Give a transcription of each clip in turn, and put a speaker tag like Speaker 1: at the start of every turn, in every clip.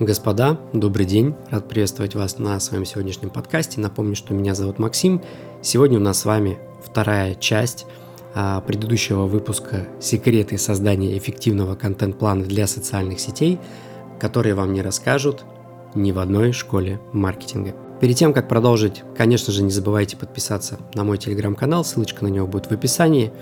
Speaker 1: господа, добрый день. Рад приветствовать вас на своем сегодняшнем подкасте. Напомню, что меня зовут Максим. Сегодня у нас с вами вторая часть а, предыдущего выпуска «Секреты создания эффективного контент-плана для социальных сетей», которые вам не расскажут ни в одной школе маркетинга. Перед тем, как продолжить, конечно же, не забывайте подписаться на мой телеграм-канал, ссылочка на него будет в описании.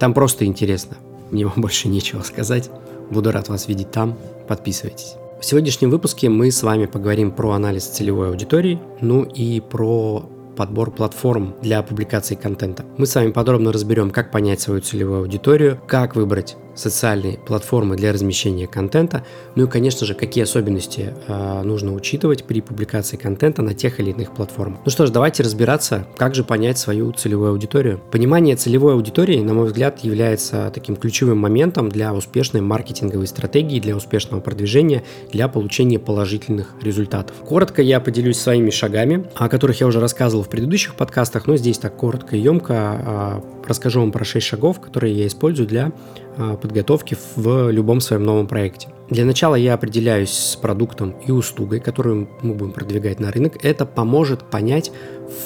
Speaker 1: Там просто интересно, мне вам больше нечего сказать. Буду рад вас видеть там, подписывайтесь. В сегодняшнем выпуске мы с вами поговорим про анализ целевой аудитории, ну и про подбор платформ для публикации контента. Мы с вами подробно разберем, как понять свою целевую аудиторию, как выбрать социальные платформы для размещения контента, ну и, конечно же, какие особенности э, нужно учитывать при публикации контента на тех или иных платформах. Ну что ж, давайте разбираться, как же понять свою целевую аудиторию. Понимание целевой аудитории, на мой взгляд, является таким ключевым моментом для успешной маркетинговой стратегии, для успешного продвижения, для получения положительных результатов. Коротко я поделюсь своими шагами, о которых я уже рассказывал в предыдущих подкастах, но здесь так коротко и емко э, расскажу вам про 6 шагов, которые я использую для а, подготовки в любом своем новом проекте. Для начала я определяюсь с продуктом и услугой, которую мы будем продвигать на рынок. Это поможет понять,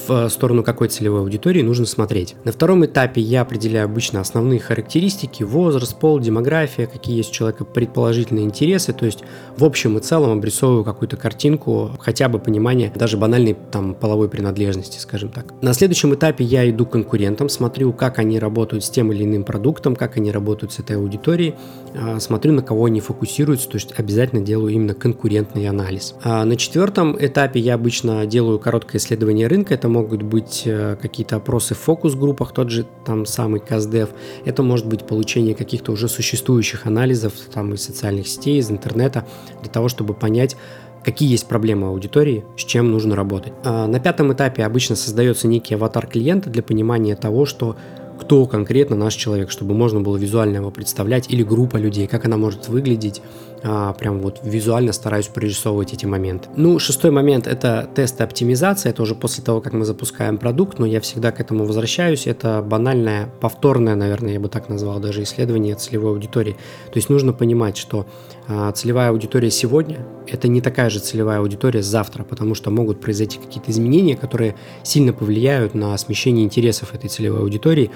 Speaker 1: в сторону какой целевой аудитории нужно смотреть. На втором этапе я определяю обычно основные характеристики, возраст, пол, демография, какие есть у человека предположительные интересы, то есть в общем и целом обрисовываю какую-то картинку, хотя бы понимание даже банальной там половой принадлежности, скажем так. На следующем этапе я иду к конкурентам, смотрю, как они работают с тем или иным продуктом, как они работают с этой аудиторией, а, смотрю, на кого они фокусируются, то есть обязательно делаю именно конкурентный анализ. А на четвертом этапе я обычно делаю короткое исследование рынка, это могут быть э, какие-то опросы в фокус-группах, тот же там самый КАЗДЕВ. Это может быть получение каких-то уже существующих анализов там из социальных сетей, из интернета, для того, чтобы понять, какие есть проблемы аудитории, с чем нужно работать. А на пятом этапе обычно создается некий аватар клиента для понимания того, что кто конкретно наш человек, чтобы можно было визуально его представлять, или группа людей, как она может выглядеть, а, прям вот визуально стараюсь прорисовывать эти моменты. Ну, шестой момент – это тесты оптимизации, это уже после того, как мы запускаем продукт, но я всегда к этому возвращаюсь, это банальное, повторное, наверное, я бы так назвал, даже исследование целевой аудитории. То есть нужно понимать, что а, целевая аудитория сегодня – это не такая же целевая аудитория завтра, потому что могут произойти какие-то изменения, которые сильно повлияют на смещение интересов этой целевой аудитории,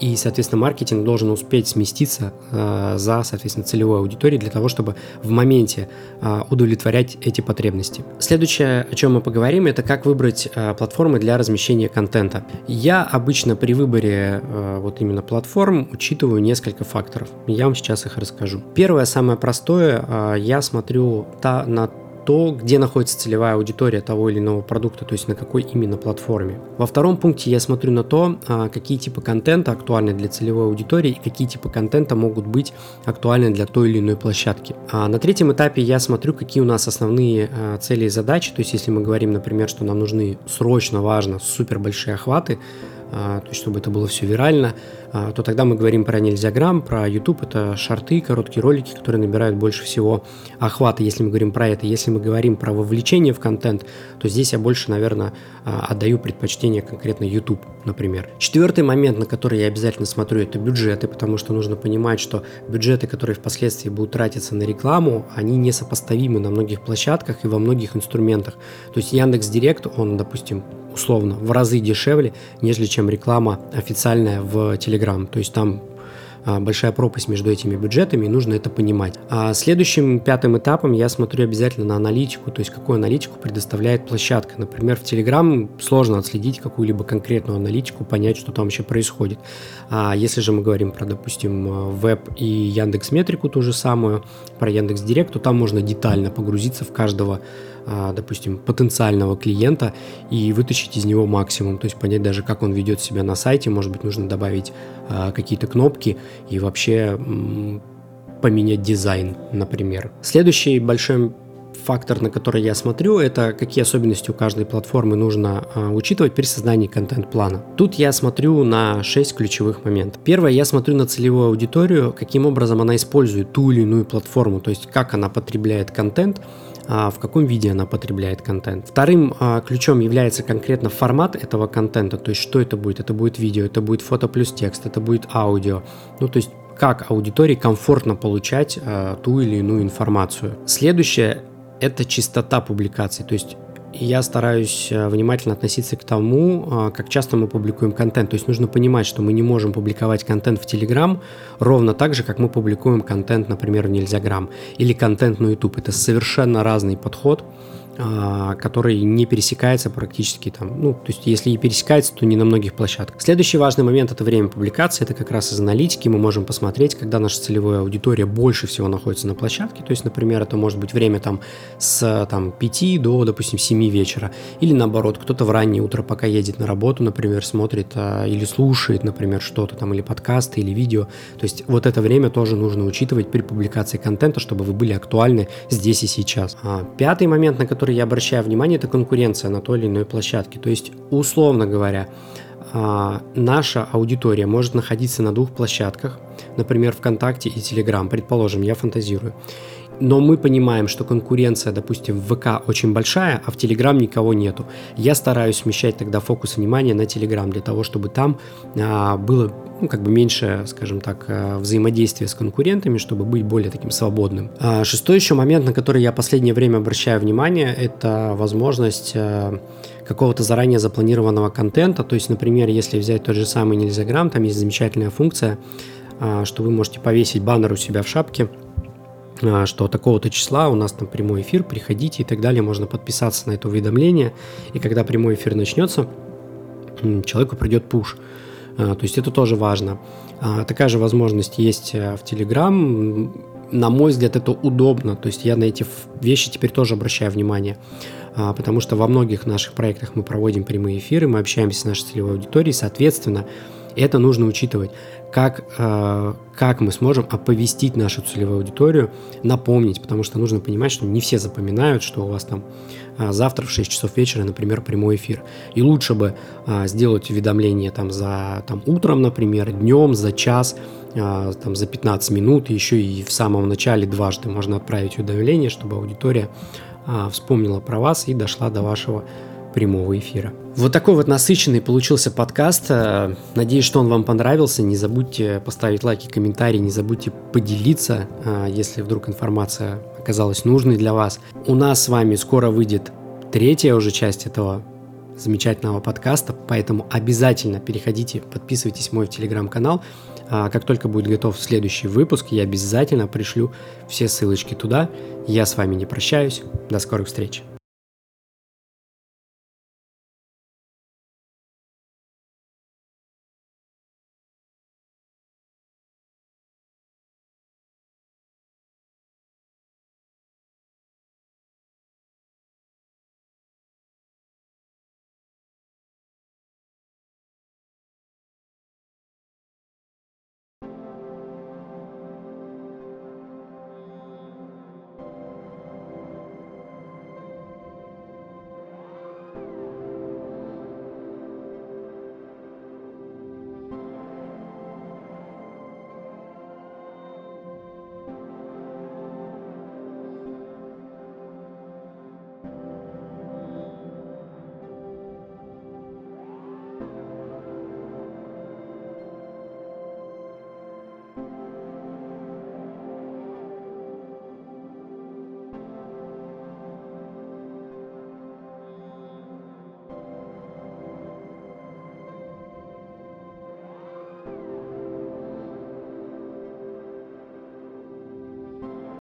Speaker 1: и, соответственно, маркетинг должен успеть сместиться э, за, соответственно, целевой аудиторией для того, чтобы в моменте э, удовлетворять эти потребности. Следующее, о чем мы поговорим, это как выбрать э, платформы для размещения контента. Я обычно при выборе э, вот именно платформ учитываю несколько факторов. Я вам сейчас их расскажу. Первое, самое простое, э, я смотрю та, на то, где находится целевая аудитория того или иного продукта, то есть на какой именно платформе. Во втором пункте я смотрю на то, а, какие типы контента актуальны для целевой аудитории и какие типы контента могут быть актуальны для той или иной площадки. А на третьем этапе я смотрю, какие у нас основные а, цели и задачи, то есть если мы говорим, например, что нам нужны срочно, важно, супер большие охваты, то есть чтобы это было все вирально, а, то тогда мы говорим про нельзяграмм, про YouTube, это шарты, короткие ролики, которые набирают больше всего охвата, если мы говорим про это. Если мы говорим про вовлечение в контент, то здесь я больше, наверное, а, отдаю предпочтение конкретно YouTube, например. Четвертый момент, на который я обязательно смотрю, это бюджеты, потому что нужно понимать, что бюджеты, которые впоследствии будут тратиться на рекламу, они несопоставимы на многих площадках и во многих инструментах. То есть Яндекс Директ, он, допустим, условно в разы дешевле, нежели чем реклама официальная в Telegram. То есть там большая пропасть между этими бюджетами, и нужно это понимать. А следующим пятым этапом я смотрю обязательно на аналитику, то есть какую аналитику предоставляет площадка. Например, в Telegram сложно отследить какую-либо конкретную аналитику, понять, что там вообще происходит. А если же мы говорим про, допустим, веб и Яндекс Метрику ту же самую, про Яндекс Директ, то там можно детально погрузиться в каждого а, допустим, потенциального клиента и вытащить из него максимум, то есть понять даже, как он ведет себя на сайте, может быть, нужно добавить а, какие-то кнопки и вообще поменять дизайн, например. Следующий большой фактор, на который я смотрю, это какие особенности у каждой платформы нужно э, учитывать при создании контент-плана. Тут я смотрю на 6 ключевых моментов. Первое, я смотрю на целевую аудиторию, каким образом она использует ту или иную платформу, то есть как она потребляет контент, а, в каком виде она потребляет контент. Вторым а, ключом является конкретно формат этого контента, то есть что это будет. Это будет видео, это будет фото плюс текст, это будет аудио. Ну, то есть как аудитории комфортно получать э, ту или иную информацию. Следующее это чистота публикаций. То есть я стараюсь э, внимательно относиться к тому, э, как часто мы публикуем контент. То есть нужно понимать, что мы не можем публиковать контент в Telegram ровно так же, как мы публикуем контент, например, в Нельзяграм или контент на YouTube. Это совершенно разный подход. А, который не пересекается практически там, ну, то есть если и пересекается, то не на многих площадках. Следующий важный момент – это время публикации, это как раз из аналитики, мы можем посмотреть, когда наша целевая аудитория больше всего находится на площадке, то есть, например, это может быть время там с там, 5 до, допустим, 7 вечера, или наоборот, кто-то в раннее утро, пока едет на работу, например, смотрит а, или слушает, например, что-то там, или подкасты, или видео, то есть вот это время тоже нужно учитывать при публикации контента, чтобы вы были актуальны здесь и сейчас. А, пятый момент, на который который я обращаю внимание, это конкуренция на той или иной площадке. То есть, условно говоря, а, наша аудитория может находиться на двух площадках, например, ВКонтакте и Телеграм, предположим, я фантазирую. Но мы понимаем, что конкуренция, допустим, в ВК очень большая, а в Телеграм никого нету. Я стараюсь смещать тогда фокус внимания на Телеграм для того, чтобы там а, было ну, как бы меньше, скажем так, э, взаимодействия с конкурентами, чтобы быть более таким свободным. А шестой еще момент, на который я последнее время обращаю внимание, это возможность э, какого-то заранее запланированного контента. То есть, например, если взять тот же самый Нельзяграм, там есть замечательная функция, э, что вы можете повесить баннер у себя в шапке, что такого-то числа у нас там прямой эфир, приходите и так далее, можно подписаться на это уведомление, и когда прямой эфир начнется, человеку придет пуш. А, то есть это тоже важно. А, такая же возможность есть э, в Telegram. На мой взгляд, это удобно. То есть я на эти вещи теперь тоже обращаю внимание. А, потому что во многих наших проектах мы проводим прямые эфиры, мы общаемся с нашей целевой аудиторией. Соответственно, это нужно учитывать как, э, как мы сможем оповестить нашу целевую аудиторию, напомнить, потому что нужно понимать, что не все запоминают, что у вас там э, завтра в 6 часов вечера, например, прямой эфир. И лучше бы э, сделать уведомление там за там, утром, например, днем, за час, э, там, за 15 минут, еще и в самом начале дважды можно отправить уведомление, чтобы аудитория э, вспомнила про вас и дошла до вашего прямого эфира. Вот такой вот насыщенный получился подкаст. Э, надеюсь, что он вам понравился. Не забудьте поставить лайки, комментарии, не забудьте поделиться, э, если вдруг информация оказалась нужной для вас. У нас с вами скоро выйдет третья уже часть этого замечательного подкаста, поэтому обязательно переходите, подписывайтесь в мой телеграм-канал. А как только будет готов следующий выпуск, я обязательно пришлю все ссылочки туда. Я с вами не прощаюсь. До скорых встреч.